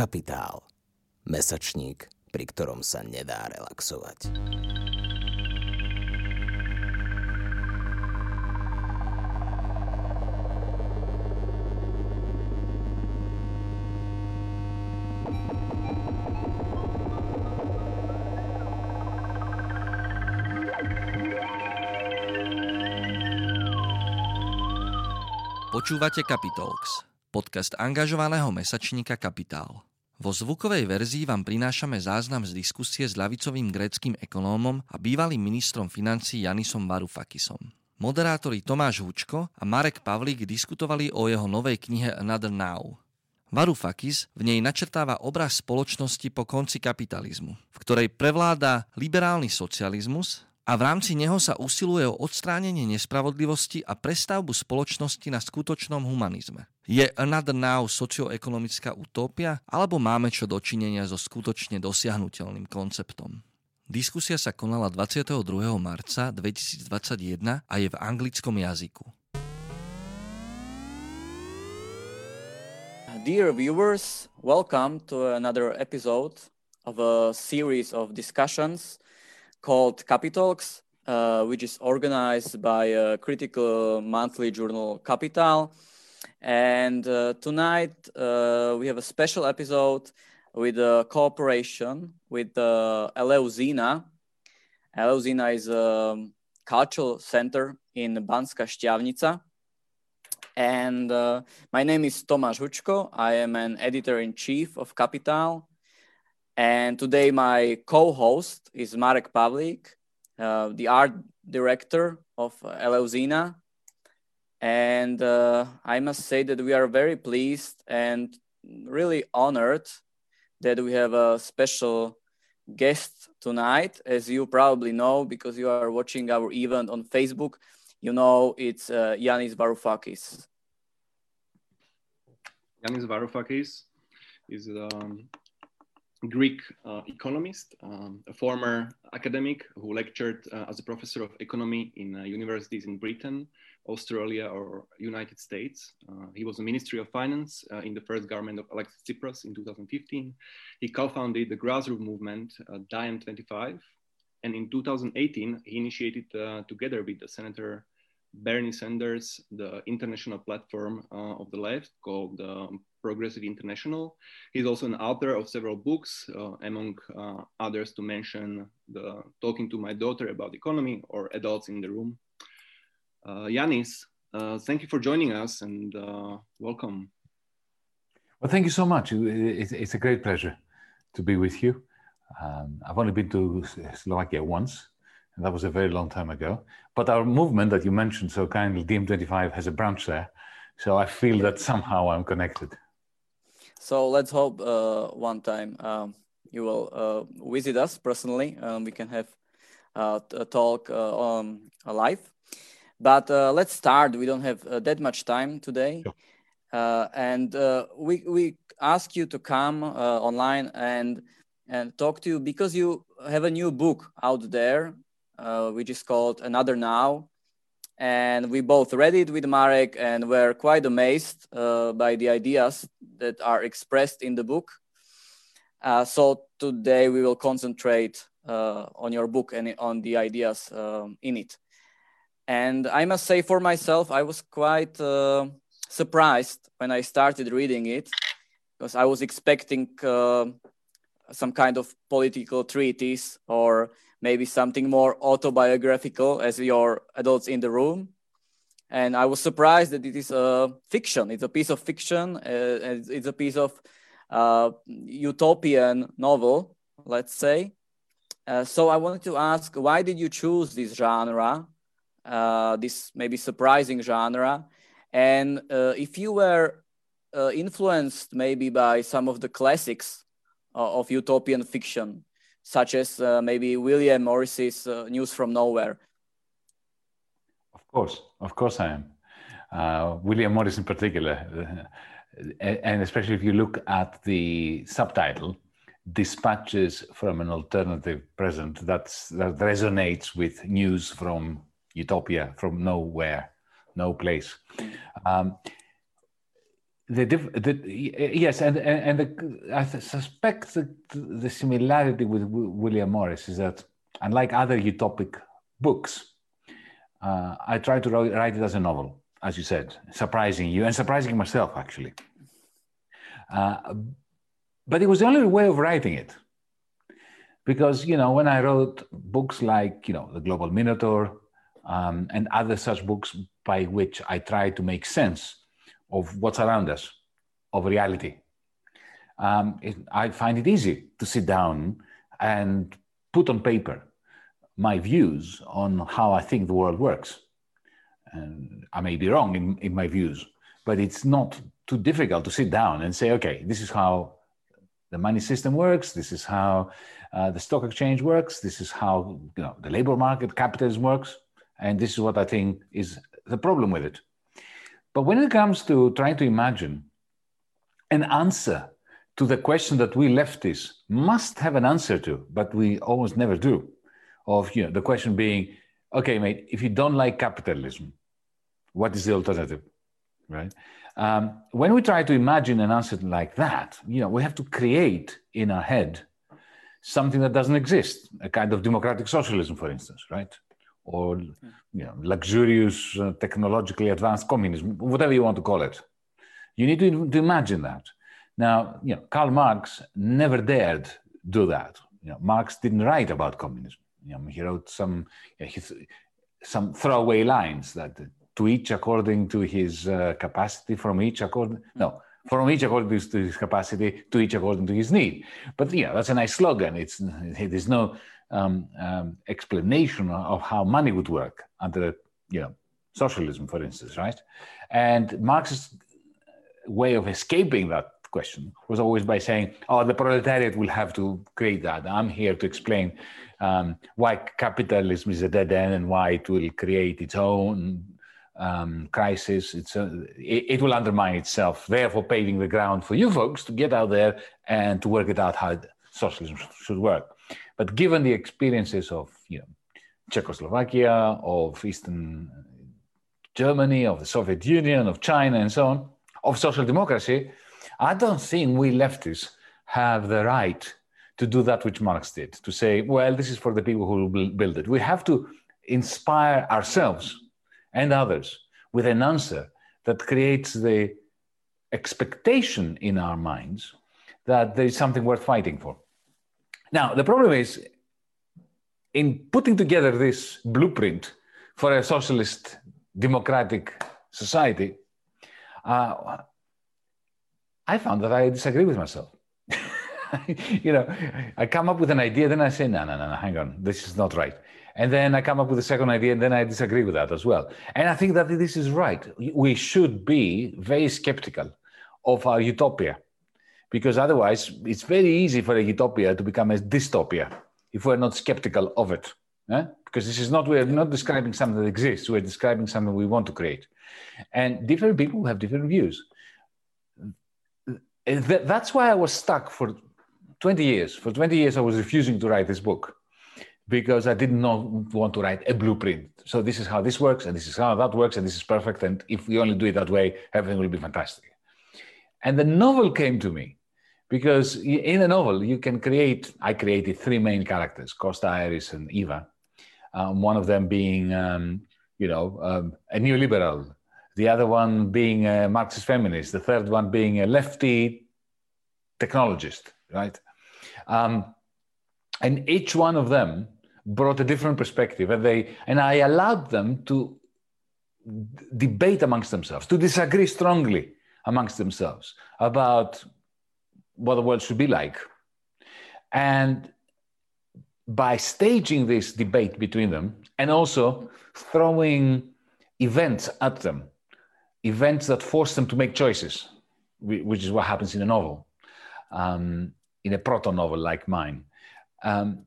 Kapitál. Mesačník, pri ktorom sa nedá relaxovať. Počúvate Capitalx, podcast angažovaného mesačníka Kapitál. Vo zvukovej verzii vám prinášame záznam z diskusie s ľavicovým gréckým ekonómom a bývalým ministrom financí Janisom Varoufakisom. Moderátori Tomáš Hučko a Marek Pavlík diskutovali o jeho novej knihe Another Now. Varoufakis v nej načrtáva obraz spoločnosti po konci kapitalizmu, v ktorej prevláda liberálny socializmus a v rámci neho sa usiluje o odstránenie nespravodlivosti a prestavbu spoločnosti na skutočnom humanizme. Je Another Now socioekonomická utópia, alebo máme čo dočinenia so skutočne dosiahnutelným konceptom? Diskusia sa konala 22. marca 2021 a je v anglickom jazyku. Dear viewers, welcome to another episode of a series of discussions called Capitalx, uh, which is organized by a critical monthly journal Capital. And uh, tonight uh, we have a special episode with a cooperation with uh. Eleuzina is a cultural center in Banska Štiavnica. And uh, my name is Tomáš Hučko. I am an editor in chief of Capital. And today, my co host is Marek Pavlik, uh, the art director of Eleuzina. And uh, I must say that we are very pleased and really honored that we have a special guest tonight. As you probably know, because you are watching our event on Facebook, you know it's uh, Yanis Varoufakis. Yanis Varoufakis is um, Greek uh, economist, um, a former academic who lectured uh, as a professor of economy in uh, universities in Britain, Australia, or United States. Uh, he was a Ministry of Finance uh, in the first government of Alexis Tsipras in 2015. He co-founded the grassroots movement, uh, DiEM25, and in 2018 he initiated, together with the Senator Bernie Sanders, the international platform of the left called um, Progressive International. He's also an author of several books, uh, among uh, others to mention the Talking to My Daughter About Economy or Adults in the Room. Uh, Yanis, uh, thank you for joining us and uh, welcome. Well, thank you so much. It's, it's a great pleasure to be with you. Um, I've only been to Slovakia once, and that was a very long time ago. But our movement that you mentioned so kindly, DiEM25, has a branch there. So I feel that somehow I'm connected. So let's hope uh, one time um, you will uh, visit us personally. Um, we can have uh, a talk uh, on live. But uh, let's start. We don't have uh, that much time today. Sure. and we, we ask you to come online and, and talk to you because you have a new book out there, which is called Another Now and we both read it with Marek and were quite amazed uh, by the ideas that are expressed in the book. Uh, so today we will concentrate uh, on your book and on the ideas um, in it. And I must say for myself, I was quite uh, surprised when I started reading it because I was expecting uh, some kind of political treatise or maybe something more autobiographical as your adults in the room. And I was surprised that it is a fiction. It's a piece of fiction. Uh, it's a piece of uh, utopian novel, let's say. Uh, so I wanted to ask, why did you choose this genre, this maybe surprising genre? And uh, if you were uh, influenced maybe by some of the classics of utopian fiction, such as uh, maybe William Morris's uh, News from Nowhere? Of course, of course I am. Uh, William Morris in particular, uh, and especially if you look at the subtitle, dispatches from an alternative present that's, that resonates with news from utopia, from nowhere, no place. Um, the, the yes, and and, and the, I suspect that the similarity with William Morris is that unlike other utopic books, uh, I try to write it as a novel, as you said, surprising you and surprising myself actually. Uh, but it was the only way of writing it, because you know when I wrote books like you know the Global Minotaur um, and other such books by which I try to make sense of what's around us, of reality. Um, it, I find it easy to sit down and put on paper my views on how I think the world works. And I may be wrong in, in my views, but it's not too difficult to sit down and say, okay, this is how the money system works. This is how uh, the stock exchange works. This is how you know the labor market, capitalism works, and this is what I think is the problem with it. But when it comes to trying to imagine an answer to the question that we leftists must have an answer to, but we almost never do, of you know the question being, okay, mate, if you don't like capitalism, what is the alternative, right? Um, when we try to imagine an answer like that, you know, we have to create in our head something that doesn't exist, a kind of democratic socialism, for instance, right? Or you know, luxurious, uh, technologically advanced communism, whatever you want to call it. You need to, to imagine that. Now, you know, Karl Marx never dared do that. You know, Marx didn't write about communism. You know, he wrote some you know, he, some throwaway lines that to each according to his uh, capacity, from each according no, from each according to his capacity, to each according to his need. But yeah, that's a nice slogan. It's there's no um, um, explanation of how money would work under, you know, socialism, for instance, right? And Marx's way of escaping that question was always by saying, "Oh, the proletariat will have to create that. I'm here to explain um, why capitalism is a dead end and why it will create its own um, crisis. It's a, it, it, will undermine itself, therefore paving the ground for you folks to get out there and to work it out how socialism should work." But given the experiences of you know, Czechoslovakia, of Eastern Germany, of the Soviet Union, of China, and so on, of social democracy, I don't think we leftists have the right to do that which Marx did, to say, well, this is for the people who will build it. We have to inspire ourselves and others with an answer that creates the expectation in our minds that there is something worth fighting for. Now, the problem is in putting together this blueprint for a socialist democratic society, uh, I found that I disagree with myself. you know, I come up with an idea, then I say, no, no, no, no, hang on, this is not right. And then I come up with a second idea, and then I disagree with that as well. And I think that this is right. We should be very skeptical of our utopia because otherwise it's very easy for a utopia to become a dystopia if we're not skeptical of it. Eh? Because this is not, we're not describing something that exists, we're describing something we want to create. And different people have different views. That's why I was stuck for 20 years. For 20 years, I was refusing to write this book because I did not want to write a blueprint. So this is how this works, and this is how that works, and this is perfect. And if we only do it that way, everything will be fantastic. And the novel came to me because in a novel you can create i created three main characters costa iris and eva. Um, one of them being um, you know um, a neoliberal the other one being a marxist feminist the third one being a lefty technologist right? Um, and each one of them brought a different perspective and they and i allowed them to debate amongst themselves to disagree strongly amongst themselves about what the world should be like. And by staging this debate between them and also throwing events at them, events that force them to make choices, which is what happens in a novel, um, in a proto novel like mine. Um,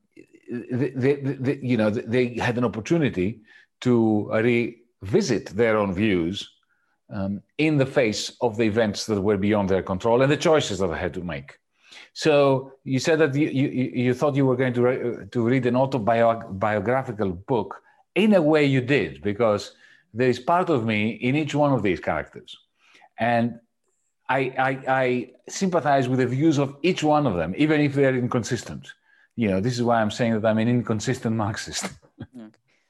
they, they, they, you know, they had an opportunity to revisit their own views um, in the face of the events that were beyond their control and the choices that they had to make. So you said that you, you, you thought you were going to, re- to read an autobiographical book. In a way, you did, because there is part of me in each one of these characters. And I, I, I sympathize with the views of each one of them, even if they're inconsistent. You know, this is why I'm saying that I'm an inconsistent Marxist.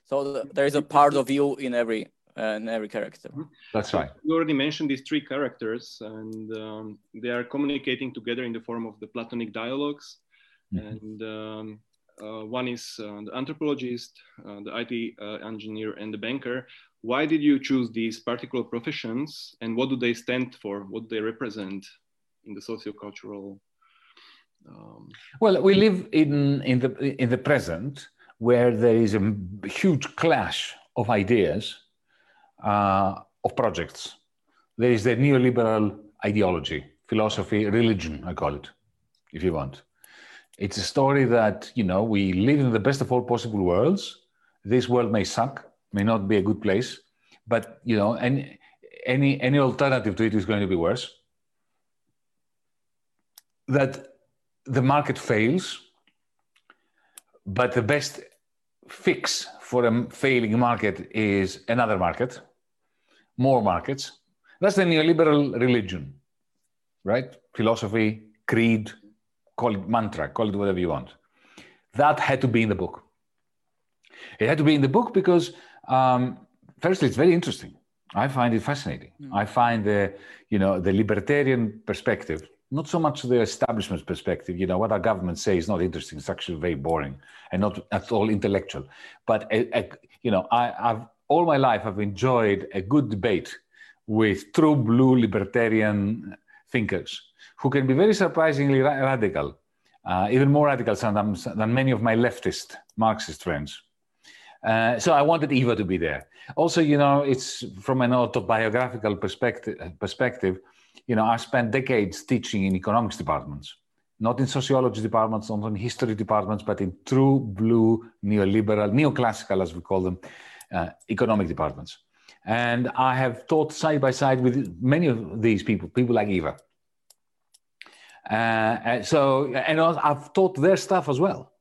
So there is a part of you in every in every character. That's right. You already mentioned these three characters, and um, they are communicating together in the form of the Platonic dialogues. Mm-hmm. And um, uh, one is uh, the anthropologist, uh, the IT uh, engineer, and the banker. Why did you choose these particular professions, and what do they stand for? What do they represent in the sociocultural? Um... Well, we live in in the in the present, where there is a huge clash of ideas uh, Uh, of projects. There is the neoliberal ideology, philosophy, religion, I call it, if you want. It's a story that, you know, we live in the best of all possible worlds. This world may suck, may not be a good place, but, you know, any, any, any alternative to it is going to be worse. That the market fails, but the best fix for a failing market is another market more markets. That's the neoliberal religion, right? Philosophy, creed, call it mantra, call it whatever you want. That had to be in the book. It had to be in the book because, um, firstly, it's very interesting. I find it fascinating. Mm. I find the, you know, the libertarian perspective, not so much the establishment perspective. You know, what our government say is not interesting. It's actually very boring and not at all intellectual. But, a, a, you know, I, I've all my life I've enjoyed a good debate with true blue libertarian thinkers who can be very surprisingly ra- radical, uh, even more radical sometimes than many of my leftist Marxist friends. Uh, so I wanted Eva to be there. Also, you know, it's from an autobiographical perspective. Perspective, you know, I spent decades teaching in economics departments, not in sociology departments, not in history departments, but in true blue neoliberal, neoclassical, as we call them, uh, economic departments. And I have taught side by side with many of these people, people like Eva. Uh, so, and I've taught their stuff as well.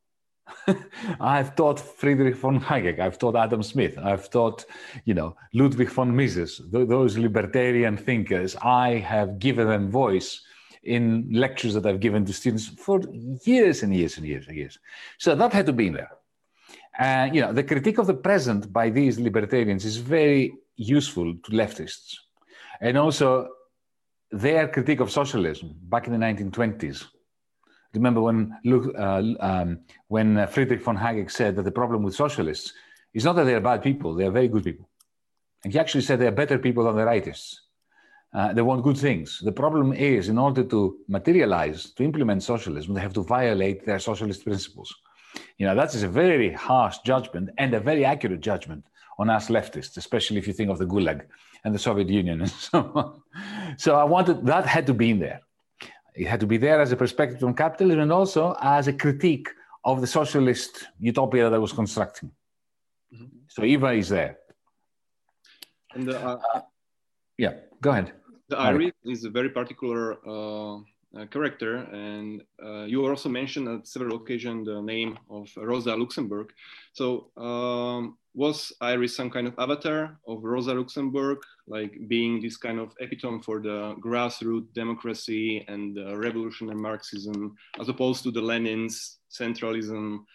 I've taught Friedrich von Hayek. I've taught Adam Smith. I've taught, you know, Ludwig von Mises. Th- those libertarian thinkers. I have given them voice in lectures that I've given to students for years and years and years and years. So that had to be in there. And you know, the critique of the present by these libertarians is very useful to leftists. And also their critique of socialism back in the 1920s. Remember when, uh, um, when Friedrich von Hayek said that the problem with socialists is not that they're bad people, they're very good people. And he actually said they're better people than the rightists. Uh, they want good things. The problem is, in order to materialize, to implement socialism, they have to violate their socialist principles. You know, that is a very harsh judgment and a very accurate judgment on us leftists, especially if you think of the Gulag and the Soviet Union and so on. So I wanted that had to be in there. It had to be there as a perspective on capitalism and also as a critique of the socialist utopia that I was constructing. Mm-hmm. So Eva is there. And the, uh, uh, yeah, go ahead. The iris is a very particular uh, uh, character. And uh, you also mentioned at several occasions the name of Rosa Luxemburg. So um, was Iris some kind of avatar of Rosa Luxemburg, like being this kind of epitome for the grassroots democracy and revolutionary Marxism, as opposed to the Lenin's centralism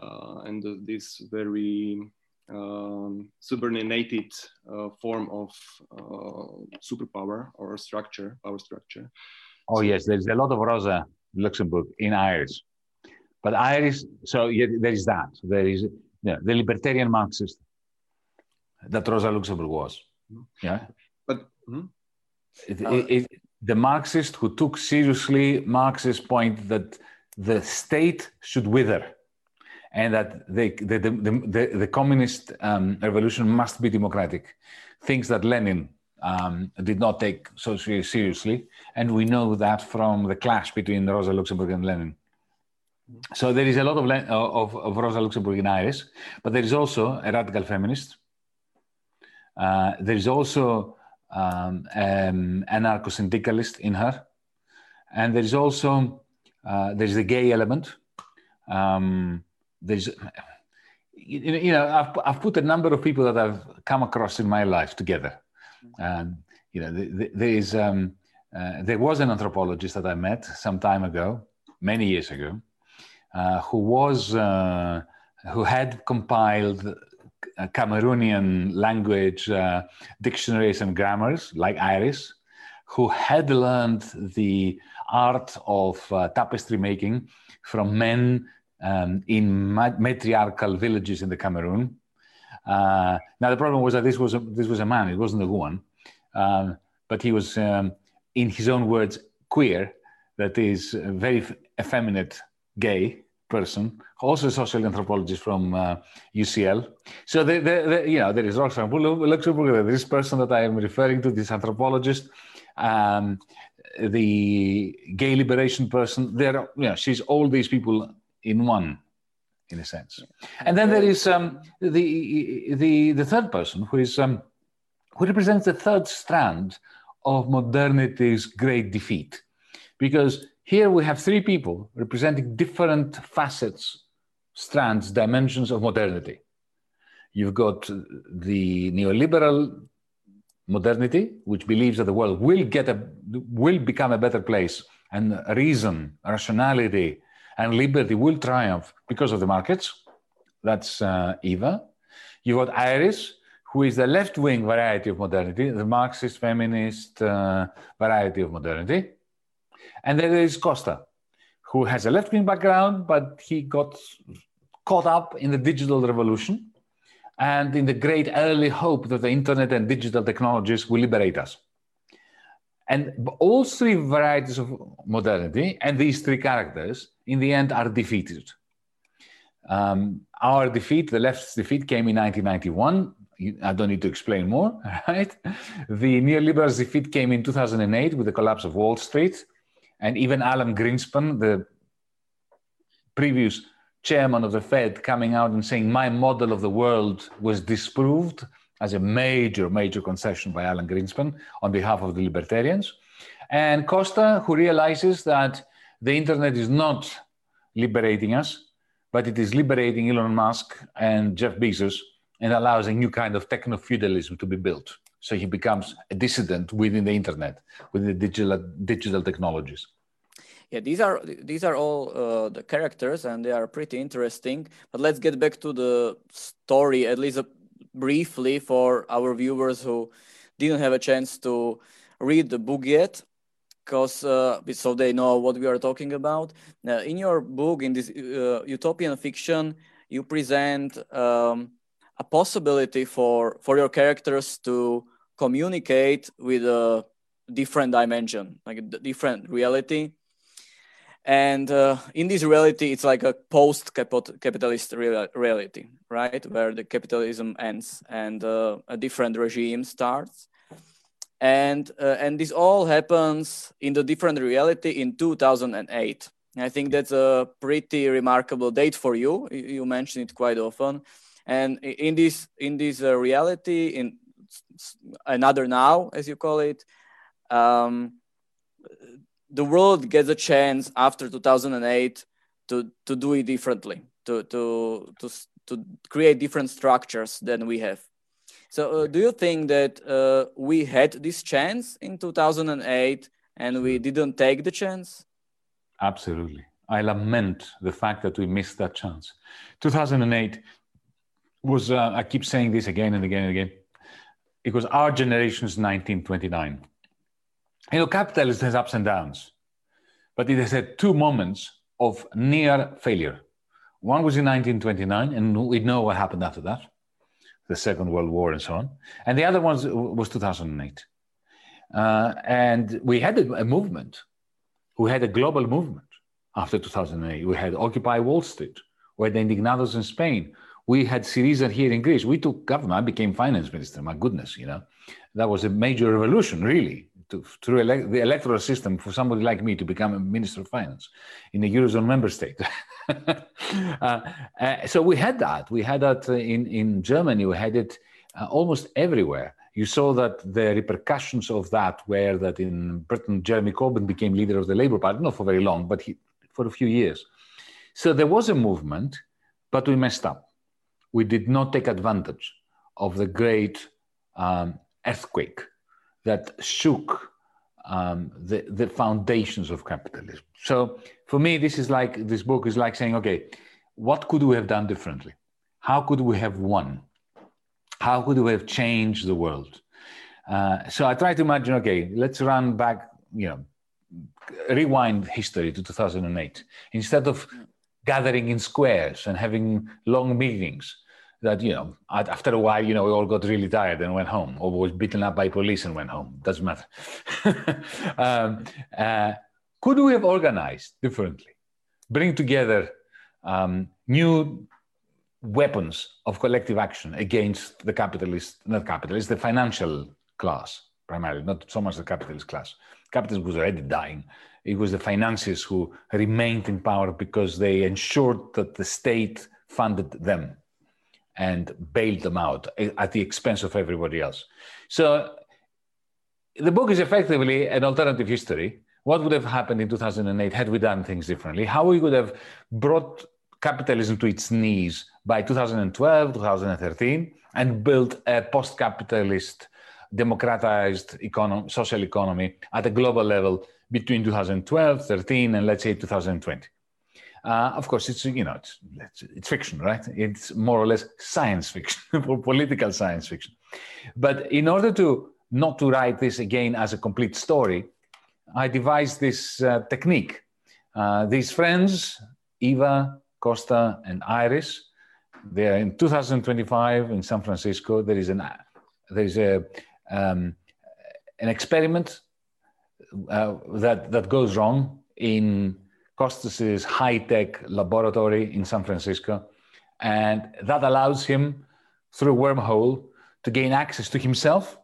uh, and this very um, subordinated uh, form of uh, superpower or structure, power structure. Oh yes, there's a lot of Rosa Luxemburg in Iris, but Iris. So yeah, there is that. There is yeah, the libertarian Marxist that Rosa Luxemburg was. Yeah, but hmm? it, it, it, the Marxist who took seriously Marx's point that the state should wither and that they, the, the, the, the communist um, revolution must be democratic. Things that Lenin um, did not take so seriously. And we know that from the clash between Rosa Luxemburg and Lenin. So there is a lot of, of, of Rosa Luxemburg in Iris, but there is also a radical feminist. Uh, there is also um, an anarcho-syndicalist in her. And there is also, uh, there is a gay element. Um, there's, you know, I've, I've put a number of people that I've come across in my life together. Um, you know, there is um, uh, there was an anthropologist that I met some time ago, many years ago, uh, who was uh, who had compiled Cameroonian language uh, dictionaries and grammars like Iris, who had learned the art of uh, tapestry making from men um, in matriarchal villages in the Cameroon. Uh, now the problem was that this was a, this was a man; it wasn't a woman, um, but he was, um, in his own words, queer. That is, a very effeminate, gay, person, also a social anthropologist from uh, UCL. So the, the, the, you know there is Luxemburg, this person that I am referring to, this anthropologist, um, the gay liberation person. There, you know, she's all these people in one, in a sense. And then there is um, the the the third person who is um, who represents the third strand of modernity's great defeat, because here we have three people representing different facets, strands, dimensions of modernity. You've got the neoliberal modernity, which believes that the world will get a will become a better place, and reason, rationality, and liberty will triumph because of the markets. That's uh, Eva. You've got Iris, who is the left-wing variety of modernity, the Marxist, feminist uh, variety of modernity. And then there is Costa, who has a left wing background, but he got caught up in the digital revolution and in the great early hope that the internet and digital technologies will liberate us. And all three varieties of modernity and these three characters, in the end, are defeated. Um, our defeat, the left's defeat, came in 1991. I don't need to explain more, right? The neoliberals' defeat came in 2008 with the collapse of Wall Street. And even Alan Greenspan, the previous chairman of the Fed, coming out and saying, My model of the world was disproved as a major, major concession by Alan Greenspan on behalf of the libertarians. And Costa, who realizes that the internet is not liberating us, but it is liberating Elon Musk and Jeff Bezos and allows a new kind of techno feudalism to be built. So he becomes a dissident within the internet, within the digital digital technologies. Yeah, these are these are all uh, the characters, and they are pretty interesting. But let's get back to the story, at least uh, briefly, for our viewers who didn't have a chance to read the book yet, because uh, so they know what we are talking about. in your book, in this uh, utopian fiction, you present um, a possibility for for your characters to communicate with a different dimension, like a different reality. And uh, in this reality, it's like a post-capitalist reality, right, where the capitalism ends and uh, a different regime starts. And uh, and this all happens in the different reality in 2008. I think that's a pretty remarkable date for you. You mention it quite often. And in this in this uh, reality, in another now, as you call it, um, the world gets a chance after 2008 to, to do it differently, to, to, to, to create different structures than we have. So, uh, do you think that uh, we had this chance in 2008 and we didn't take the chance? Absolutely. I lament the fact that we missed that chance. 2008 was, uh, I keep saying this again and again and again, it was our generation's 1929. You know, capitalism has ups and downs, but it has had two moments of near failure. One was in 1929, and we know what happened after that the Second World War and so on. And the other one was 2008. Uh, and we had a, movement. We had a global movement after 2008. We had Occupy Wall Street. We had the Indignados in Spain we had Syriza here in Greece. We took government. I became finance minister. My goodness, you know, that was a major revolution, really, to, through ele- the electoral system for somebody like me to become a minister of finance in a eurozone member state. uh, uh, so we had that. We had that in in Germany. We had it uh, almost everywhere. You saw that the repercussions of that were that in Britain, Jeremy Corbyn became leader of the Labour Party, not for very long, but he, for a few years. So there was a movement, but we messed up we did not take advantage of the great um, earthquake that shook um, the, the foundations of capitalism. So for me, this is like this book is like saying, okay, what could we have done differently? How could we have won? How could we have changed the world? Uh, so I try to imagine, okay, let's run back, you know, rewind history to 2008. Instead of gathering in squares and having long meetings, that you know after a while you know we all got really tired and went home or was beaten up by police and went home. Doesn't matter. Um, uh, could we have organized differently? Bring together um, new weapons of collective action against the capitalist not capitalist the financial class primarily not so much the capitalist class. Capitalism was already dying. It was the financiers who remained in power because they ensured that the state funded them and bailed them out at the expense of everybody else. So the book is effectively an alternative history. What would have happened in 2008 had we done things differently? How we could have brought capitalism to its knees by 2012, 2013, and built a post capitalist, democratized economy, social economy at a global level between 2012, 13, and let's say 2020. Uh, of course, it's you know it's, it's, it's fiction, right? It's more or less science fiction or political science fiction. But in order to not to write this again as a complete story, I devised this uh, technique. Uh, these friends, Eva, Costa, and Iris, they are in 2025 in San Francisco. There is an there is a um, an experiment uh, that that goes wrong in Costas's high-tech laboratory in San Francisco, and that allows him, through wormhole, to gain access to himself,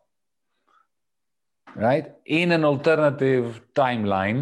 right? In an alternative timeline,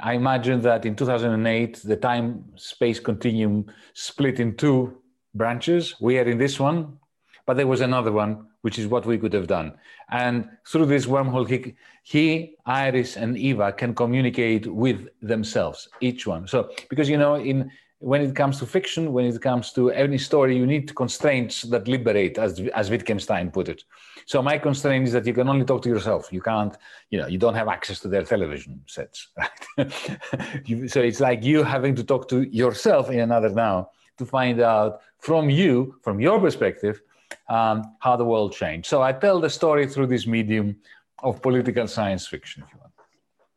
I imagine that in 2008, the time-space continuum split in two branches. We are in this one, but there was another one, which is what we could have done. And through this wormhole, he, he, Iris, and Eva can communicate with themselves, each one. So, because you know, in when it comes to fiction, when it comes to any story, you need constraints that liberate, as as Wittgenstein put it. So my constraint is that you can only talk to yourself. You can't, you know, you don't have access to their television sets, right? you, so it's like you having to talk to yourself in another now to find out from you, from your perspective, um, how the world changed. So I tell the story through this medium of political science fiction, if you want.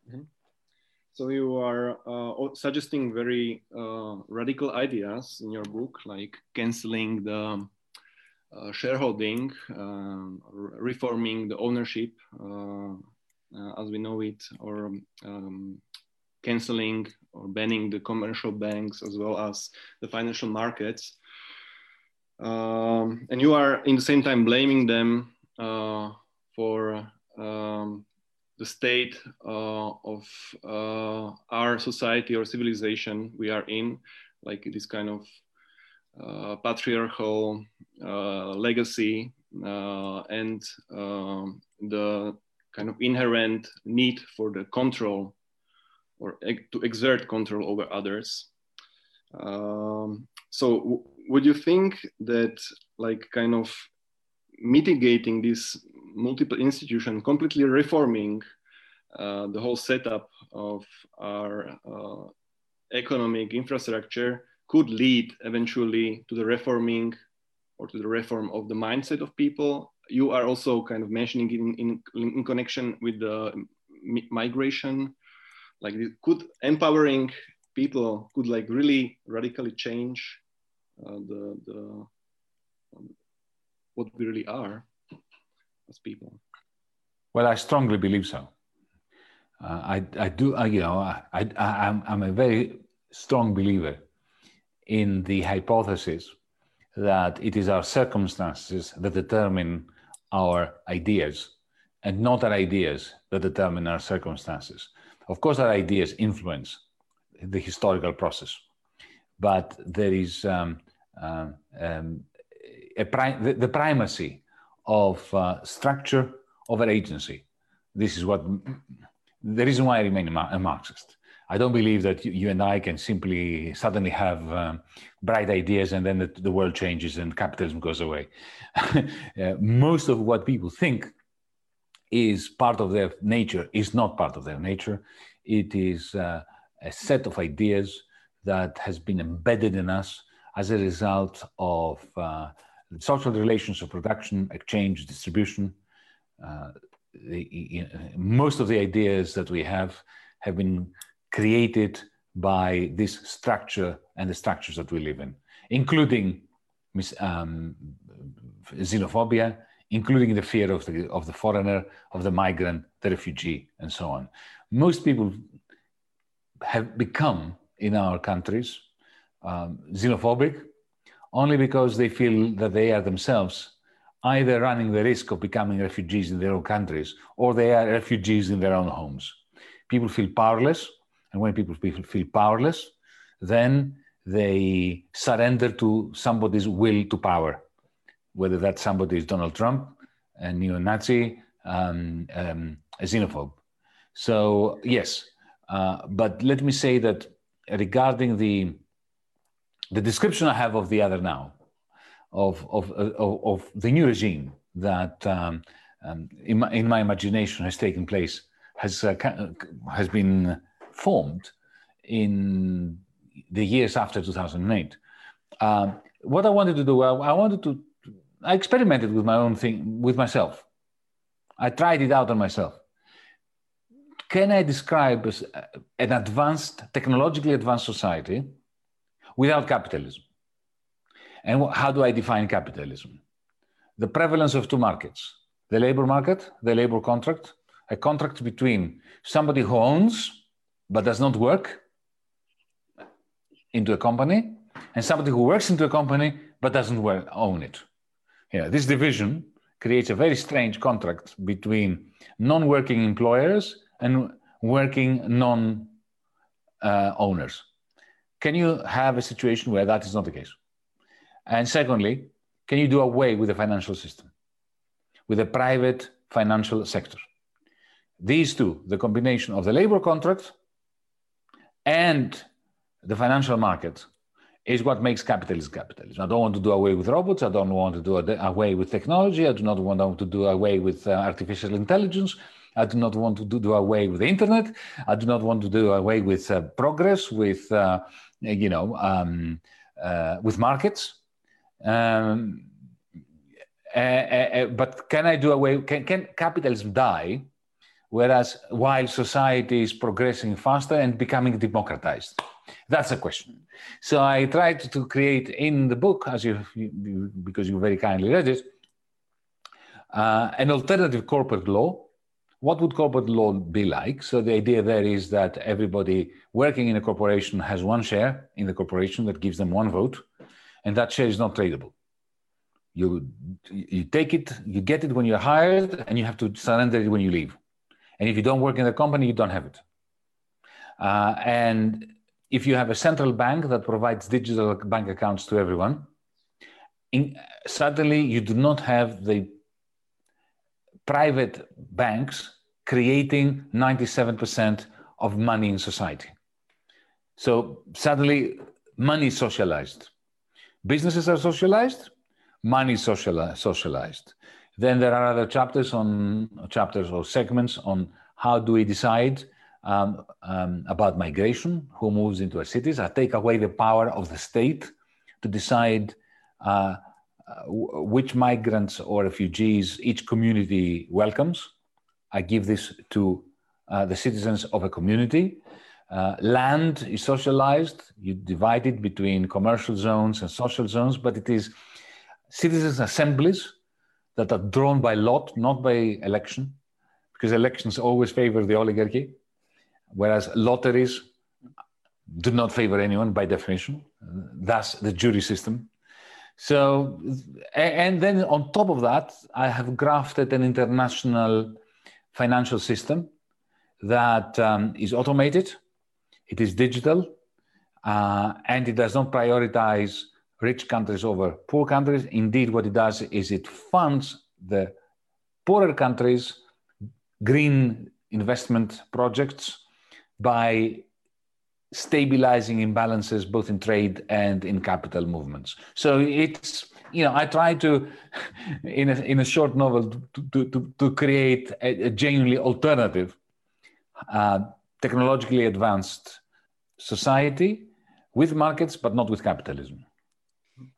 Mm-hmm. So you are uh, suggesting very uh, radical ideas in your book, like canceling the uh, shareholding, um, reforming the ownership uh, uh, as we know it, or um, canceling or banning the commercial banks as well as the financial markets um, and you are in the same time blaming them uh, for um, the state uh, of uh, our society or civilization we are in, like this kind of uh, patriarchal uh, legacy uh, and um, the kind of inherent need for the control or to exert control over others. Um, so would you think that like kind of mitigating this multiple institution, completely reforming uh, the whole setup of our uh, economic infrastructure could lead eventually to the reforming or to the reform of the mindset of people. You are also kind of mentioning in, in, in connection with the migration, like could empowering people could like really radically change the, the um, what we really are as people. Well, I strongly believe so. Uh, I, I do, I, you know, I, I, I'm, I'm a very strong believer in the hypothesis that it is our circumstances that determine our ideas and not our ideas that determine our circumstances. Of course, our ideas influence the historical process, but there is um, uh, um, pri- the, the, primacy of uh, structure over agency. This is what the reason why I remain a Marxist. I don't believe that you and I can simply suddenly have um, bright ideas and then the, the, world changes and capitalism goes away. uh, most of what people think is part of their nature is not part of their nature. It is uh, a set of ideas that has been embedded in us as a result of uh, social relations of production, exchange, distribution. Uh, the, you know, most of the ideas that we have have been created by this structure and the structures that we live in, including um, xenophobia, including the fear of the, of the foreigner, of the migrant, the refugee, and so on. Most people have become in our countries um, xenophobic only because they feel that they are themselves either running the risk of becoming refugees in their own countries or they are refugees in their own homes. People feel powerless, and when people feel powerless, then they surrender to somebody's will to power, whether that somebody is Donald Trump, a neo Nazi, um, um, a xenophobe. So, yes, uh, but let me say that regarding the the description I have of the other now, of of of, of the new regime that um, um, in, my, in my imagination has taken place has uh, has been formed in the years after 2008. Um, what I wanted to do, I, I wanted to, I experimented with my own thing with myself. I tried it out on myself can I describe as an advanced, technologically advanced society without capitalism? And how do I define capitalism? The prevalence of two markets the labor market, the labor contract, a contract between somebody who owns but does not work into a company and somebody who works into a company but doesn't own it. Yeah, this division creates a very strange contract between non working employers and working non uh, owners. Can you have a situation where that is not the case? And secondly, can you do away with the financial system, with the private financial sector? These two, the combination of the labor contract and the financial market, is what makes capitalism capitalism. I don't want to do away with robots. I don't want to do away with technology. I do not want to do away with uh, artificial intelligence. I do not want to do, do away with the internet. I do not want to do away with uh, progress, with uh, you know, um, uh, with markets. Um, but can I do away? Can, can capitalism die? Whereas while society is progressing faster and becoming democratized, that's a question. So I tried to create in the book, as you, you because you very kindly read it, uh, an alternative corporate law what would corporate law be like? So the idea there is that everybody working in a corporation has one share in the corporation that gives them one vote, and that share is not tradable. You you take it, you get it when you're hired, and you have to surrender it when you leave. And if you don't work in the company, you don't have it. Uh, and if you have a central bank that provides digital bank accounts to everyone, in, suddenly you do not have the private banks creating 97% of money in society. So suddenly, money is socialized. Businesses are socialized, money is socialized. Then there are other chapters on chapters or segments on how do we decide um, um, about migration, who moves into our cities. I take away the power of the state to decide uh, which migrants or refugees each community welcomes. I give this to uh, the citizens of a community. Uh, land is socialized. You divide it between commercial zones and social zones, but it is citizens' assemblies that are drawn by lot, not by election, because elections always favor the oligarchy, whereas lotteries do not favor anyone by definition. Thus, the jury system so, and then on top of that, I have grafted an international financial system that um, is automated, it is digital, uh, and it does not prioritize rich countries over poor countries. Indeed, what it does is it funds the poorer countries' green investment projects by stabilizing imbalances both in trade and in capital movements. So it's you know, I try to, in a, in a short novel, to, to, to create a, a genuinely alternative, uh, technologically advanced society with markets, but not with capitalism.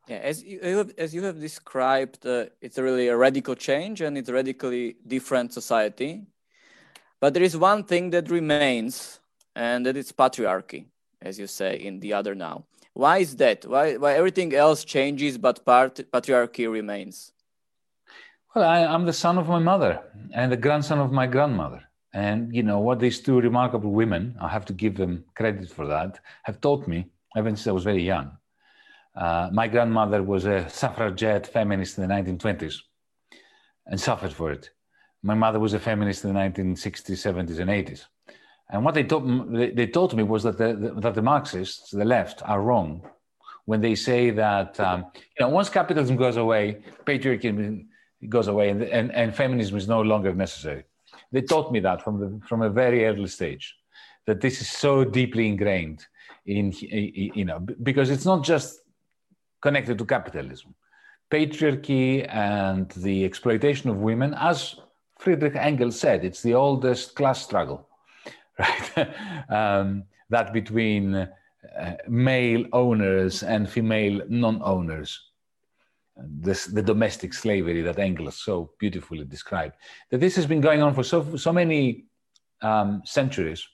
Yeah, as you have, as you have described, uh, it's really a radical change and it's a radically different society. But there is one thing that remains, and that it's patriarchy, as you say in the other now. Why is that? Why, why everything else changes, but part, patriarchy remains? Well, I, I'm the son of my mother and the grandson of my grandmother. And you know what these two remarkable women, I have to give them credit for that, have taught me ever since I was very young. Uh, my grandmother was a suffragette feminist in the 1920s and suffered for it. My mother was a feminist in the 1960s, 70s, and 80s. And what they taught, they taught me was that the, the, that the Marxists, the left, are wrong when they say that um, you know once capitalism goes away, patriarchy goes away, and, and, and feminism is no longer necessary. They taught me that from the, from a very early stage, that this is so deeply ingrained in you know because it's not just connected to capitalism. Patriarchy and the exploitation of women, as Friedrich Engels said, it's the oldest class struggle, right? um, that between uh, male owners and female non-owners. This, the domestic slavery that Engels so beautifully described. That this has been going on for so, so many um, centuries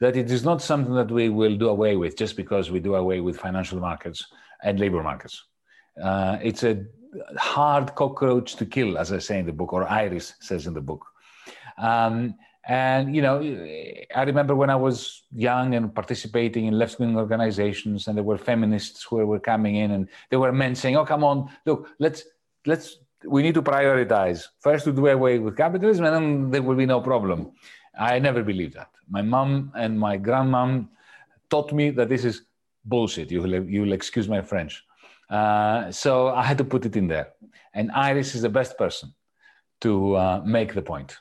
that it is not something that we will do away with just because we do away with financial markets and labor markets. Uh, it's a hard cockroach to kill, as I say in the book, or Iris says in the book. Um, and you know, I remember when I was young and participating in left-wing organizations, and there were feminists who were coming in, and there were men saying, "Oh, come on, look, let's let's we need to prioritize first to do away with capitalism, and then there will be no problem." I never believed that. My mom and my grandmom taught me that this is bullshit. You will, you will excuse my French. Uh, so I had to put it in there. And Iris is the best person to uh, make the point.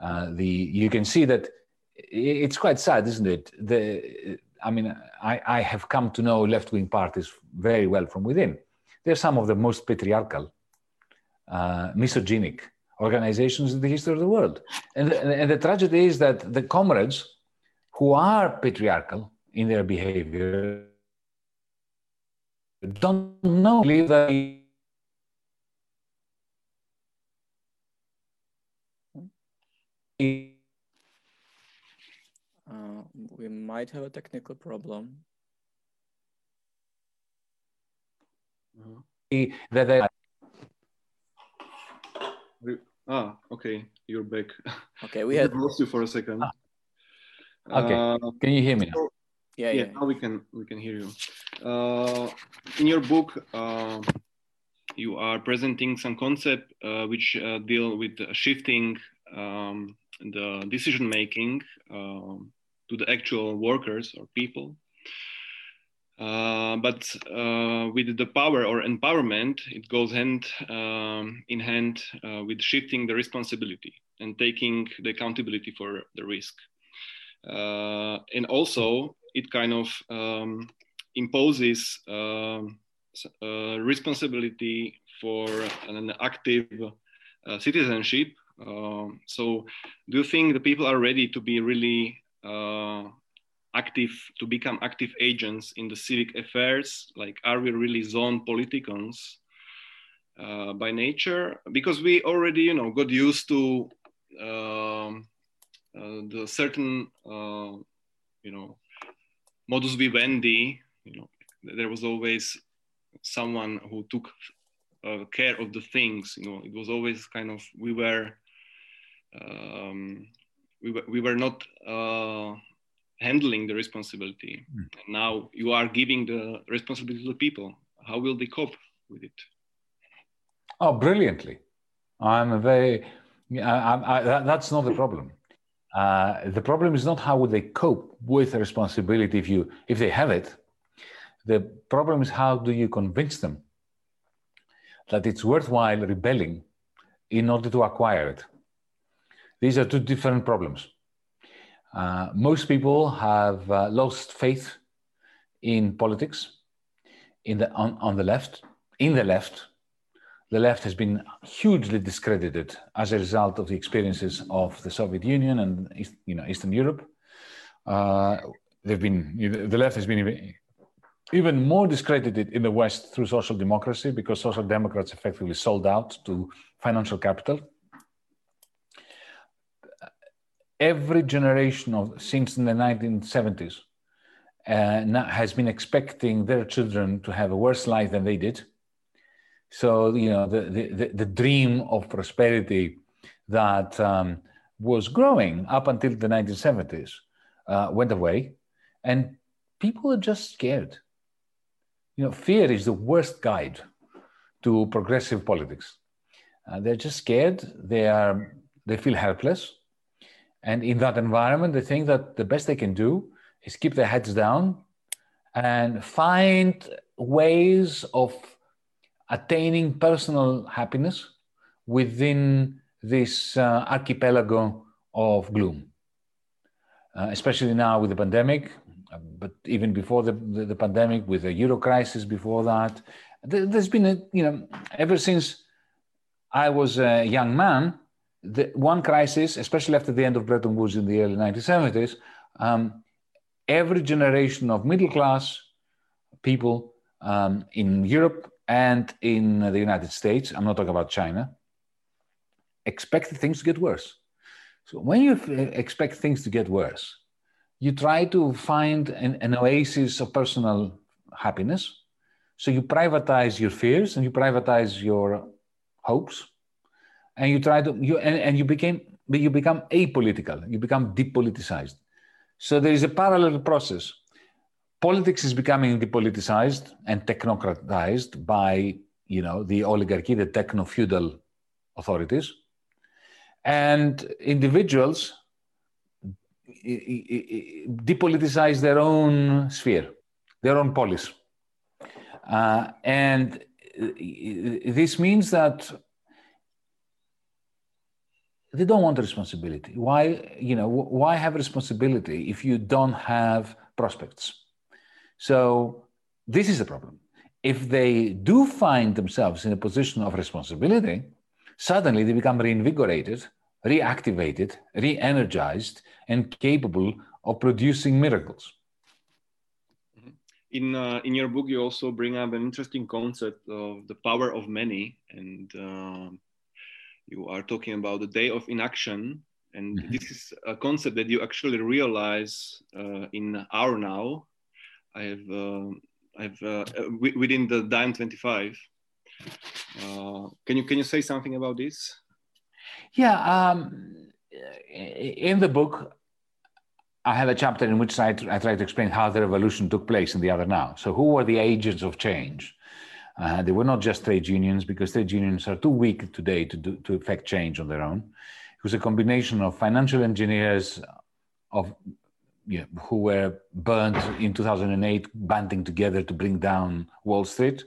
Uh, the you can see that it's quite sad, isn't it? The I mean, I, I have come to know left-wing parties very well from within. They're some of the most patriarchal, uh, misogynic organizations in the history of the world. And, and the tragedy is that the comrades who are patriarchal in their behavior don't know that uh, we might have a technical problem. That they Ah, okay, you're back. Okay, we had lost you for a second. Ah. Okay, uh, can you hear me? Yeah, yeah, yeah. Now we can we can hear you. Uh, in your book, uh, you are presenting some concept uh, which uh, deal with shifting um, the decision making um, to the actual workers or people. Uh, but uh, with the power or empowerment, it goes hand um, in hand uh, with shifting the responsibility and taking the accountability for the risk. Uh, and also, it kind of um, imposes um, uh, responsibility for an active citizenship. Um, so, do you think the people are ready to be really active to become active agents in the civic affairs? Like are we really zoon politikons uh, by nature? Because we already you know got used to um, uh, the certain uh, you know modus vivendi. You know there was always someone who took uh, care of the things. You know it was always kind of we were um, we were, we were not uh, handling the responsibility. Mm. now you are giving the responsibility to the people. How will they cope with it? Oh, brilliantly. I'm a very, I, I, I, that, that's not the problem. Uh, the problem is not how would they cope with the responsibility if you if they have it. The problem is how do you convince them that it's worthwhile rebelling in order to acquire it. These are two different problems. Uh, most people have uh, lost faith in politics in the, on, on the left, in the left, the left has been hugely discredited as a result of the experiences of the Soviet Union and you know Eastern Europe. Uh, they've been the left has been even more discredited in the West through social democracy because social democrats effectively sold out to financial capital. Every generation of since the 1970s uh, has been expecting their children to have a worse life than they did. So you know the the, the dream of prosperity that um, was growing up until the 1970s uh, went away, and people are just scared you know, fear is the worst guide to progressive politics. Uh, they're just scared. They are. They feel helpless, and in that environment, they think that the best they can do is keep their heads down and find ways of attaining personal happiness within this uh, archipelago of gloom. Uh, especially now with the pandemic, but even before the, the, the, pandemic, with the euro crisis before that, there's been a, you know, ever since I was a young man, the one crisis, especially after the end of Bretton Woods in the early 1970s, um, every generation of middle class people um, in Europe and in the United States, I'm not talking about China, expected things to get worse. So when you expect things to get worse, you try to find an, an oasis of personal happiness. So you privatize your fears and you privatize your hopes, and you try to you and, and you became you become apolitical. You become depoliticized. So there is a parallel process. Politics is becoming depoliticized and technocratized by you know the oligarchy, the techno feudal authorities, and individuals depoliticize their own sphere, their own polis. Uh, and this means that they don't want responsibility. Why, you know, why have responsibility if you don't have prospects? So this is the problem. If they do find themselves in a position of responsibility, suddenly they become reinvigorated, reactivated, re-energized, and capable of producing miracles. In, uh, in your book, you also bring up an interesting concept of the power of many, and uh, you are talking about the day of inaction. And mm-hmm. this is a concept that you actually realize uh, in our now. I have, uh, I have uh, within the DiEM 25. Uh, can you can you say something about this? Yeah, um, in the book, I have a chapter in which I, I, try to explain how the revolution took place in the other now. So, who were the agents of change? Uh, they were not just trade unions, because trade unions are too weak today to, do, to effect change on their own. It was a combination of financial engineers of you know, who were burned in 2008, banding together to bring down Wall Street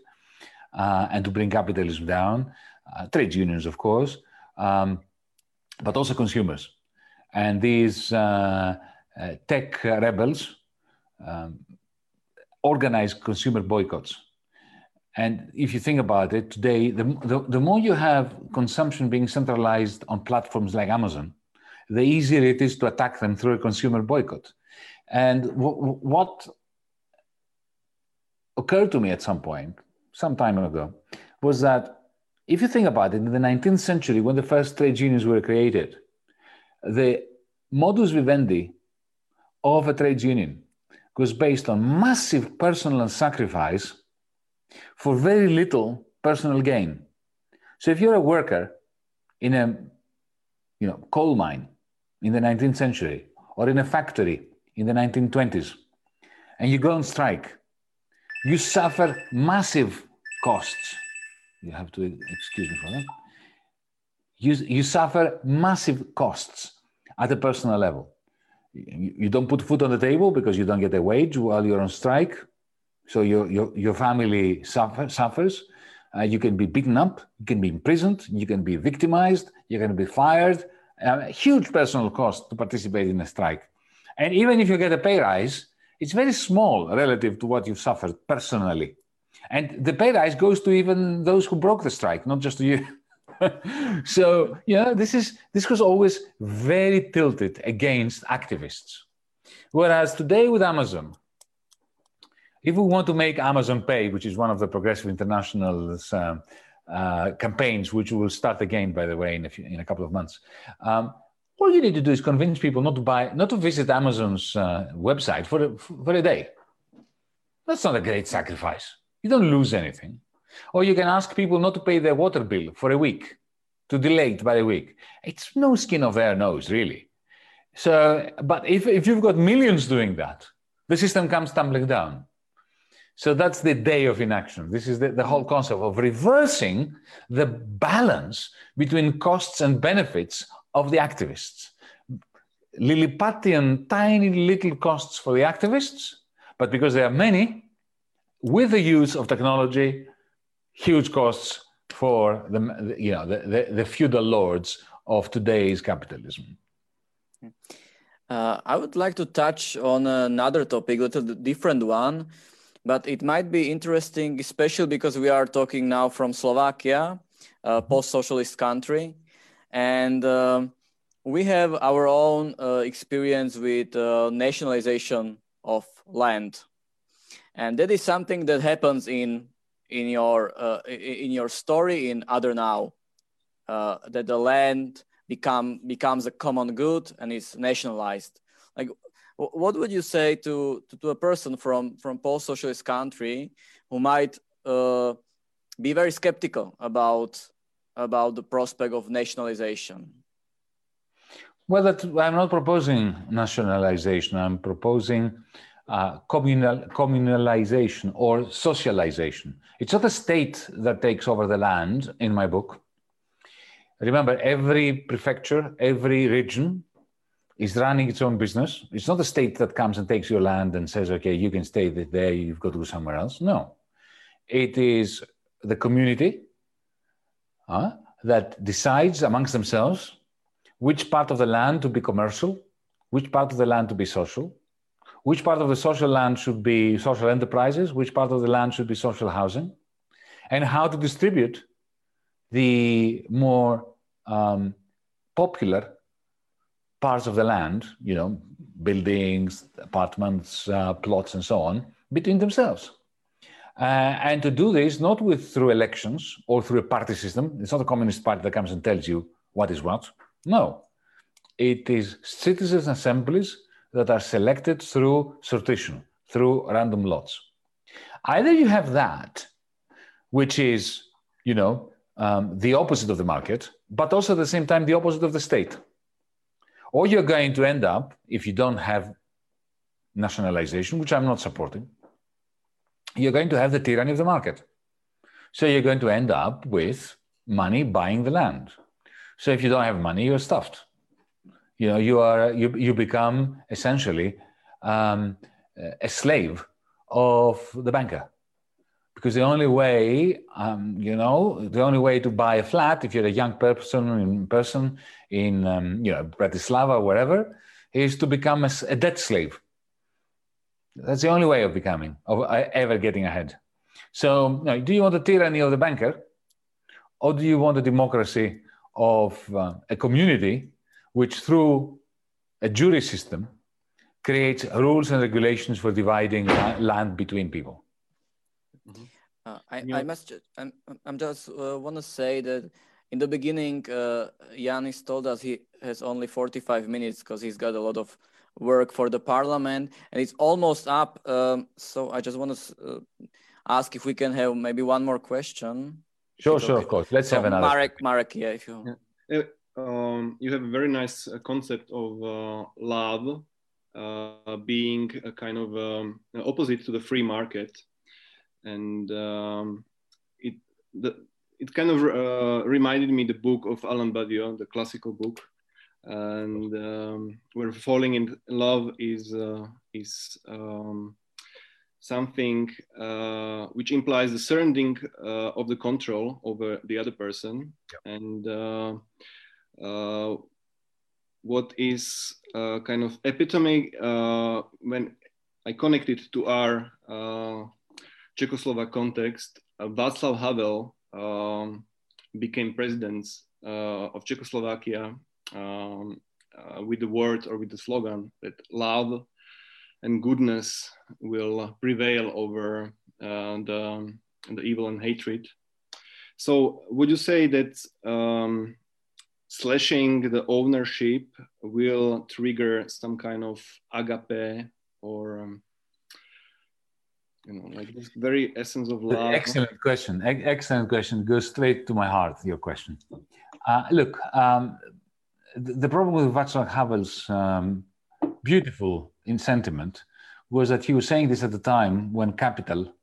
uh, and to bring capitalism down. Uh, trade unions, of course, um, but also consumers. And these uh, uh, tech rebels um, organize consumer boycotts. And if you think about it today, the, the, the, more you have consumption being centralized on platforms like Amazon, the easier it is to attack them through a consumer boycott. And w- what occurred to me at some point, some time ago, was that if you think about it, in the 19th century, when the first trade unions were created, the modus vivendi of a trade union was based on massive personal sacrifice for very little personal gain. So if you're a worker in a you know, coal mine in the 19th century or in a factory in the 1920s and you go on strike, you suffer massive costs. You have to excuse me for that. You, you suffer massive costs at a personal level you don't put food on the table because you don't get a wage while you're on strike. So your, your, your family suffer, suffers. Uh, you can be beaten up, you can be imprisoned, you can be victimized, you can be fired. Uh, huge personal cost to participate in a strike. And even if you get a pay rise, it's very small relative to what you've suffered personally. And the pay rise goes to even those who broke the strike, not just to you. so yeah, this is this was always very tilted against activists. Whereas today with Amazon, if we want to make Amazon Pay, which is one of the Progressive International's uh, uh, campaigns, which will start again, by the way, in a, few, in a couple of months, um, all you need to do is convince people not to buy, not to visit Amazon's uh, website for a, for a day. That's not a great sacrifice. You don't lose anything. Or you can ask people not to pay their water bill for a week, to delay it by a week. It's no skin of their nose, really. So, but if, if you've got millions doing that, the system comes tumbling down. So that's the day of inaction. This is the, the whole concept of reversing the balance between costs and benefits of the activists. Lilliputian, tiny little costs for the activists, but because there are many, with the use of technology, huge costs for the, you know, the, the, the feudal lords of today's capitalism. Uh, I would like to touch on another topic, a little different one, but it might be interesting, especially because we are talking now from Slovakia, a mm-hmm. post-socialist country, and uh, we have our own uh, experience with uh, nationalization of land. And that is something that happens in in your uh, in your story in other now uh, that the land become becomes a common good and is nationalized. Like what would you say to to, to a person from from post-socialist country who might uh, be very skeptical about about the prospect of nationalization well i'm not proposing nationalization i'm proposing uh, communal, communalization or socialization. It's not a state that takes over the land in my book. Remember, every prefecture, every region is running its own business. It's not a state that comes and takes your land and says, okay, you can stay there, you've got to go somewhere else. No. It is the community uh, that decides amongst themselves which part of the land to be commercial, which part of the land to be social, which part of the social land should be social enterprises, which part of the land should be social housing, and how to distribute the more um, popular parts of the land, you know, buildings, apartments, uh, plots, and so on, between themselves. Uh, and to do this not with through elections or through a party system. It's not a communist party that comes and tells you what is what. No, it is citizens' assemblies that are selected through sortition, through random lots. Either you have that, which is, you know, um, the opposite of the market, but also at the same time the opposite of the state. Or you're going to end up, if you don't have nationalization, which I'm not supporting, you're going to have the tyranny of the market. So you're going to end up with money buying the land. So if you don't have money, you're stuffed you know you are you, you become essentially um, a slave of the banker because the only way um, you know the only way to buy a flat if you're a young person in person in um, you know bratislava or wherever is to become a, a, debt slave that's the only way of becoming of uh, ever getting ahead so do you want the tyranny of the banker or do you want the democracy of uh, a community which through a jury system creates rules and regulations for dividing land between people. Mm-hmm. Uh, I, I, must just, I'm, I'm just uh, want to say that in the beginning, uh, Yanis told us he has only 45 minutes because he's got a lot of work for the parliament and it's almost up. Um, so I just want to uh, ask if we can have maybe one more question. Sure, sure, okay. of course. Let's so have another. Marek, Marek, yeah, if you. Yeah. Uh, um, you have a very nice uh, concept of uh, love uh, being a kind of um, opposite to the free market, and um, it the, it kind of uh, reminded me the book of Alain Badiou, the classical book, and um, where falling in love is uh, is um, something uh, which implies the surrendering of the control over the other person, and uh, what is uh, kind of epitome uh, when I connect it to our Czechoslovak context, uh, Václav Havel um, became president uh, of Czechoslovakia um, uh, with the word or with the slogan that love and goodness will prevail over the, the evil and hatred. So, would you say that um, slashing the ownership will trigger some kind of agape or um, you know like this very essence of love. Excellent question. E- excellent question. Goes straight to my heart your question. Uh, look um, the, the, problem with Václav Havel's um, beautiful in sentiment was that he was saying this at the time when capital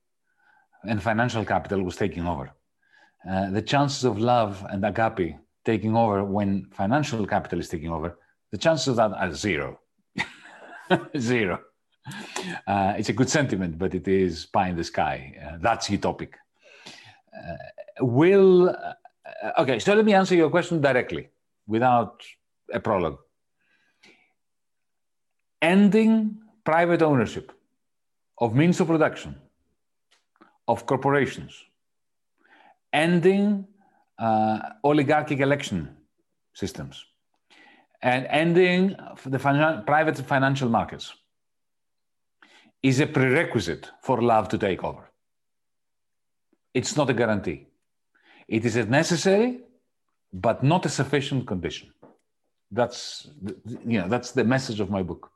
and financial capital was taking over. Uh, the chances of love and agape taking over when financial capital is taking over, the chances of that are zero. zero. Uh, it's a good sentiment, but it is pie in the sky. Uh, that's utopic. Uh, will, uh, okay, so let me answer your question directly without a prologue. Ending private ownership of means of production, of corporations, ending uh, oligarchic election systems and ending the private financial markets is a prerequisite for love to take over. It's not a guarantee. It is a necessary, but not a sufficient condition. That's you know that's the message of my book.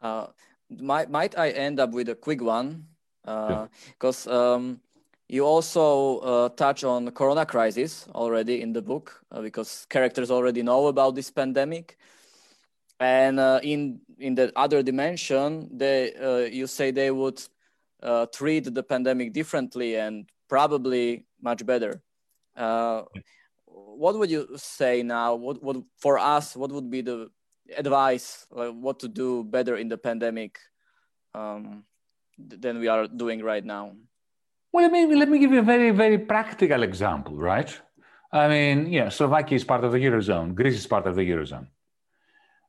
Uh, might might I end up with a quick one? Because uh, um, you also uh, touch on the corona crisis already in the book uh, because characters already know about this pandemic and uh, in in the other dimension they uh, you say they would uh, treat the pandemic differently and probably much better uh, what would you say now what, what for us what would be the advice what to do better in the pandemic um, than we are doing right now well, let me, let me give you a very, very practical example, right? I mean, yeah, Slovakia is part of the Eurozone, Greece is part of the Eurozone.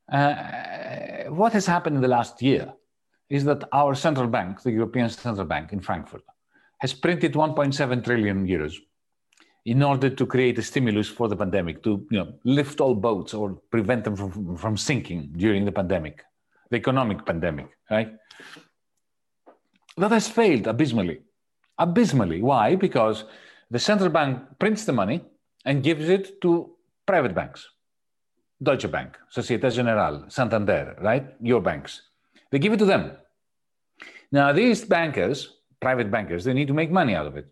Uh, what has happened in the last year is that our central bank, the European Central Bank in Frankfurt, has printed 1.7 trillion euros in order to create a stimulus for the pandemic, to you know, lift all boats or prevent them from, from sinking during the pandemic, the economic pandemic, right? That has failed abysmally abysmally. Why? Because the central bank prints the money and gives it to private banks. Deutsche Bank, Societe Generale, Santander, right? Your banks. They give it to them. Now, these bankers, private bankers, they need to make money out of it.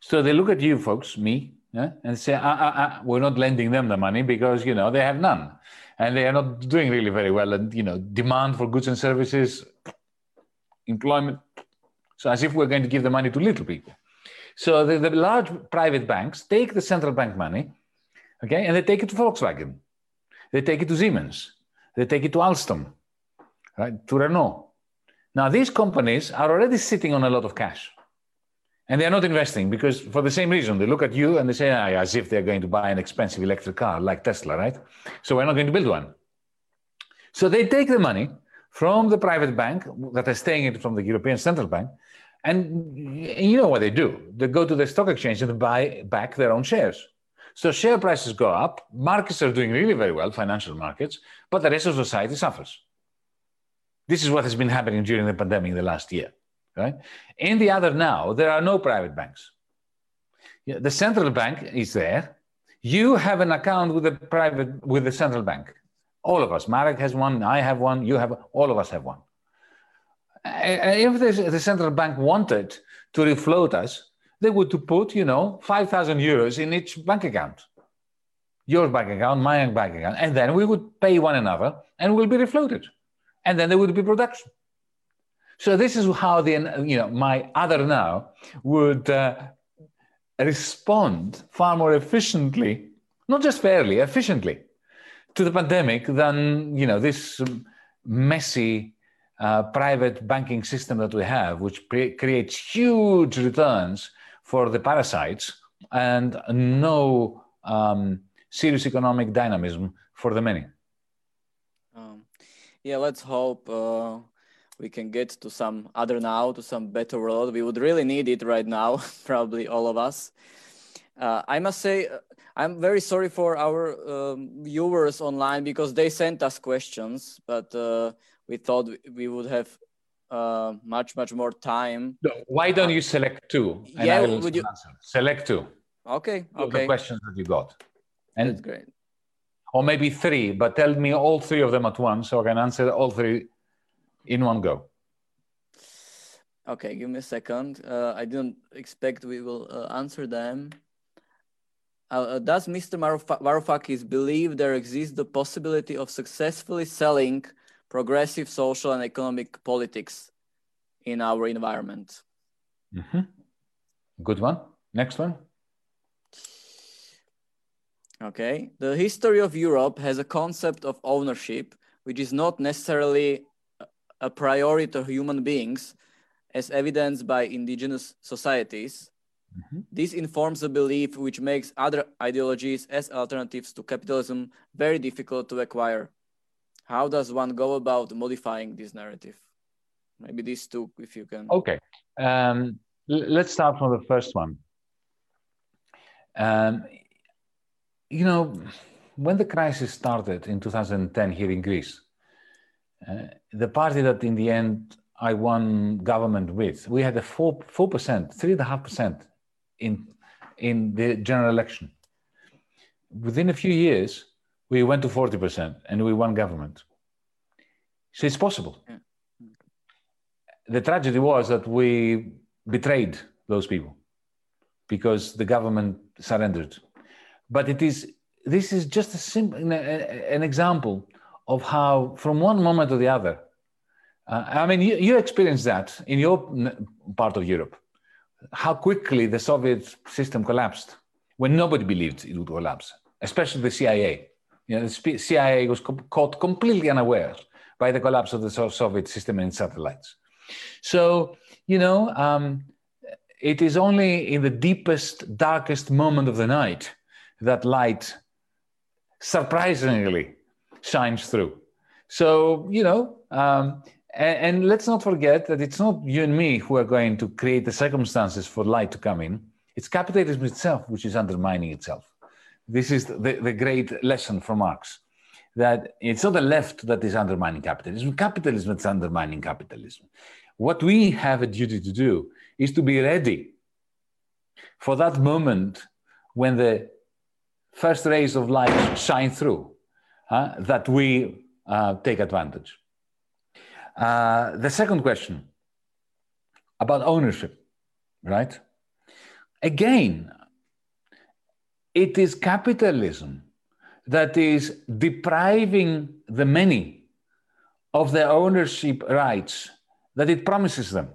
So they look at you folks, me, yeah, and say, ah, ah, ah, we're not lending them the money because, you know, they have none. And they are not doing really very well. And, you know, demand for goods and services, employment, so as if we're going to give the money to little people. So the, the large private banks take the central bank money, okay, and they take it to Volkswagen, they take it to Siemens, they take it to Alstom, right, to Renault. Now these companies are already sitting on a lot of cash. And they're not investing because for the same reason, they look at you and they say, ah, as if they're going to buy an expensive electric car like Tesla, right? So we're not going to build one. So they take the money from the private bank that is staying it from the European Central Bank and you know what they do? They go to the stock exchange and buy back their own shares. So share prices go up, markets are doing really very well, financial markets, but the rest of society suffers. This is what has been happening during the pandemic in the last year. Right? In the other now, there are no private banks. The central bank is there. You have an account with the private with the central bank. All of us. Marek has one, I have one, you have all of us have one if the, the central bank wanted to refloat us, they would to put, you know, 5,000 euros in each bank account. Your bank account, my bank account. And then we would pay one another and we'll be refloated. And then there would be production. So this is how the, you know, my other now would uh, respond far more efficiently, not just fairly, efficiently to the pandemic than, you know, this messy uh, private banking system that we have, which pre- creates huge returns for the parasites and no um, serious economic dynamism for the many. Um, yeah, let's hope uh, we can get to some other now, to some better world. We would really need it right now, probably all of us. Uh, I must say, uh, I'm very sorry for our um, viewers online because they sent us questions, but uh, we thought we would have uh, much, much more time. No, Why don't you select two? yeah, would you answer. select two? Okay, okay. The questions that you got, and That's great. Or maybe three, but tell me all three of them at once, so I can answer all three in one go. Okay, give me a second. Uh, I didn't expect we will uh, answer them. Uh, uh does Mr. Varoufakis believe there exists the possibility of successfully selling progressive social and economic politics in our environment? Mm -hmm. Good one. Next one. Okay. The history of Europe has a concept of ownership, which is not necessarily a priority to human beings, as evidenced by indigenous societies. Mm-hmm. This informs a belief which makes other ideologies as alternatives to capitalism very difficult to acquire. How does one go about modifying this narrative? Maybe these two, if you can. Okay. Um, let's start from the first one. Um, you know, when the crisis started in 2010 here in Greece, uh, the party that in the end I won government with, we had a four four percent, three and a half percent in in the general election. Within a few years, we went to forty percent and we won government. So it's possible. The tragedy was that we betrayed those people because the government surrendered. But it is this is just a simple an example of how from one moment to the other uh, i mean you, you experienced that in your part of europe how quickly the soviet system collapsed when nobody believed it would collapse especially the cia you know, the cia was co- caught completely unaware by the collapse of the soviet system and satellites so you know um, it is only in the deepest darkest moment of the night that light surprisingly shines through. So, you know, um, and, and, let's not forget that it's not you and me who are going to create the circumstances for light to come in. It's capitalism itself which is undermining itself. This is the, the great lesson from Marx that it's not the left that is undermining capitalism, capitalism is undermining capitalism. What we have a duty to do is to be ready for that moment when the first rays of light shine through uh, that we uh, take advantage. Uh, the second question about ownership, right? Again, it is capitalism that is depriving the many of their ownership rights that it promises them.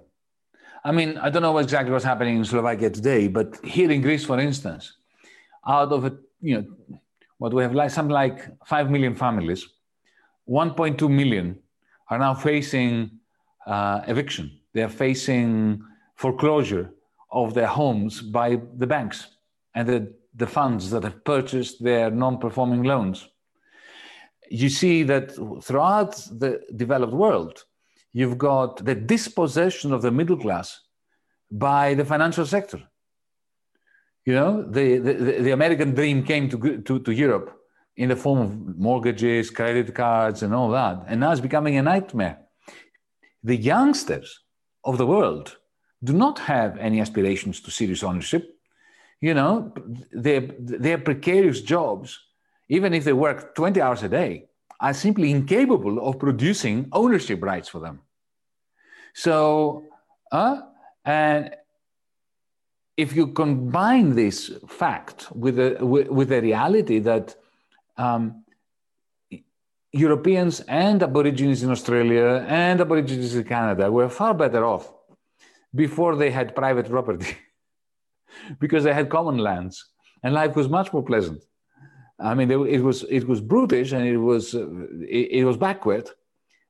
I mean, I don't know exactly what's happening in Slovakia today, but here in Greece, for instance, out of a, you know, what we have like something like 5 million families, 1.2 million are now facing uh, eviction. They are facing foreclosure of their homes by the banks and the, the funds that have purchased their non-performing loans. You see that throughout the developed world, you've got the dispossession of the middle class by the financial sector. You know, the, the, the American dream came to, to, to Europe in the form of mortgages, credit cards, and all that. And now it's becoming a nightmare. The youngsters of the world do not have any aspirations to serious ownership. You know, their, their precarious jobs, even if they work 20 hours a day, are simply incapable of producing ownership rights for them. So, uh, and if you combine this fact with the, with, with the reality that um, Europeans and Aborigines in Australia and Aborigines in Canada were far better off before they had private property because they had common lands and life was much more pleasant. I mean, it was it was brutish and it was uh, it, was backward,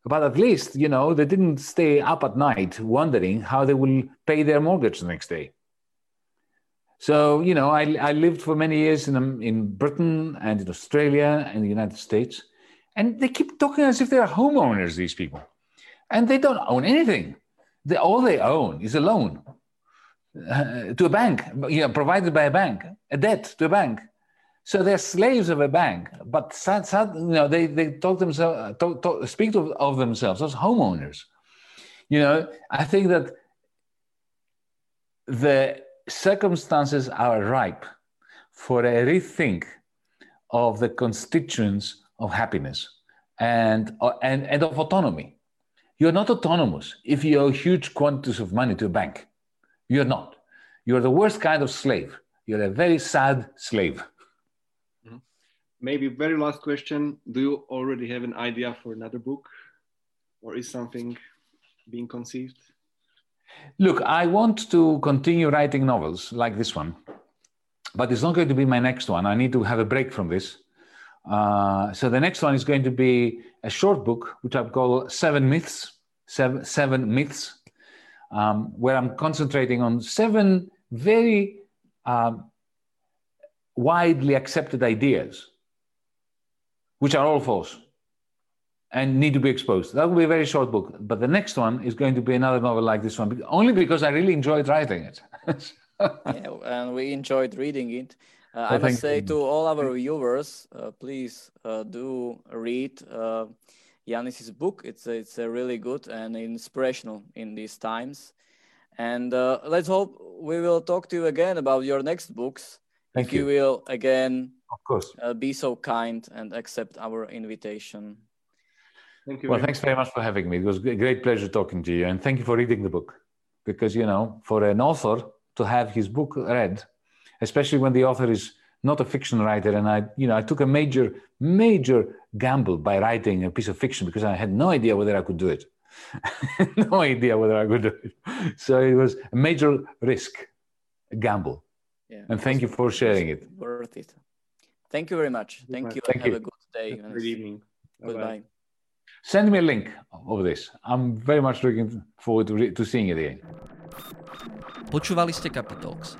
but at least you know they didn't stay up at night wondering how they will pay their mortgage the next day. So, you know, I, I lived for many years in, um, in Britain and in Australia and the United States. And they keep talking as if they are homeowners, these people. And they don't own anything. They, all they own is a loan uh, to a bank, you know, provided by a bank, a debt to a bank. So they're slaves of a bank, but sad, sad, you know, they, they talk themselves, talk, talk, speak of, of themselves as homeowners. You know, I think that the circumstances are ripe for a rethink of the constituents of happiness and, and, and of autonomy. You're not autonomous if you owe huge quantities of money to a bank. You're not. You're the worst kind of slave. You're a very sad slave. Mm-hmm. Maybe very last question. Do you already have an idea for another book? Or is something being conceived? Look, I want to continue writing novels like this one, but it's not going to be my next one. I need to have a break from this. Uh, so the next one is going to be a short book, which I've called Seven Myths, Seven, seven Myths, um, where I'm concentrating on seven very um, widely accepted ideas, which are all false and need to be exposed. That will be a very short book. But the next one is going to be another novel like this one, only because I really enjoyed writing it. yeah, and we enjoyed reading it. Uh, I must say to all our viewers, uh, please uh, do read uh, Yanis's book. It's a, it's a really good and inspirational in these times. And uh, let's hope we will talk to you again about your next books. Thank if you. you will again, of course, uh, be so kind and accept our invitation. Thank you. Well, thanks very much for having me. It was a great pleasure talking to you, and thank you for reading the book. Because you know, for an author to have his book read, especially when the author is not a fiction writer, and I, you know, I took a major, major gamble by writing a piece of fiction because I had no idea whether I could do it. no idea whether I could do it. So it was a major risk, a gamble. Yeah, and thank you for sharing it. Worth it. Thank you very much. Thank you. Thank you. Have a good day. Good evening. Goodbye. Send me a link of this. I'm very much looking forward to, re- to seeing it again. Počúvali ste Capitalx,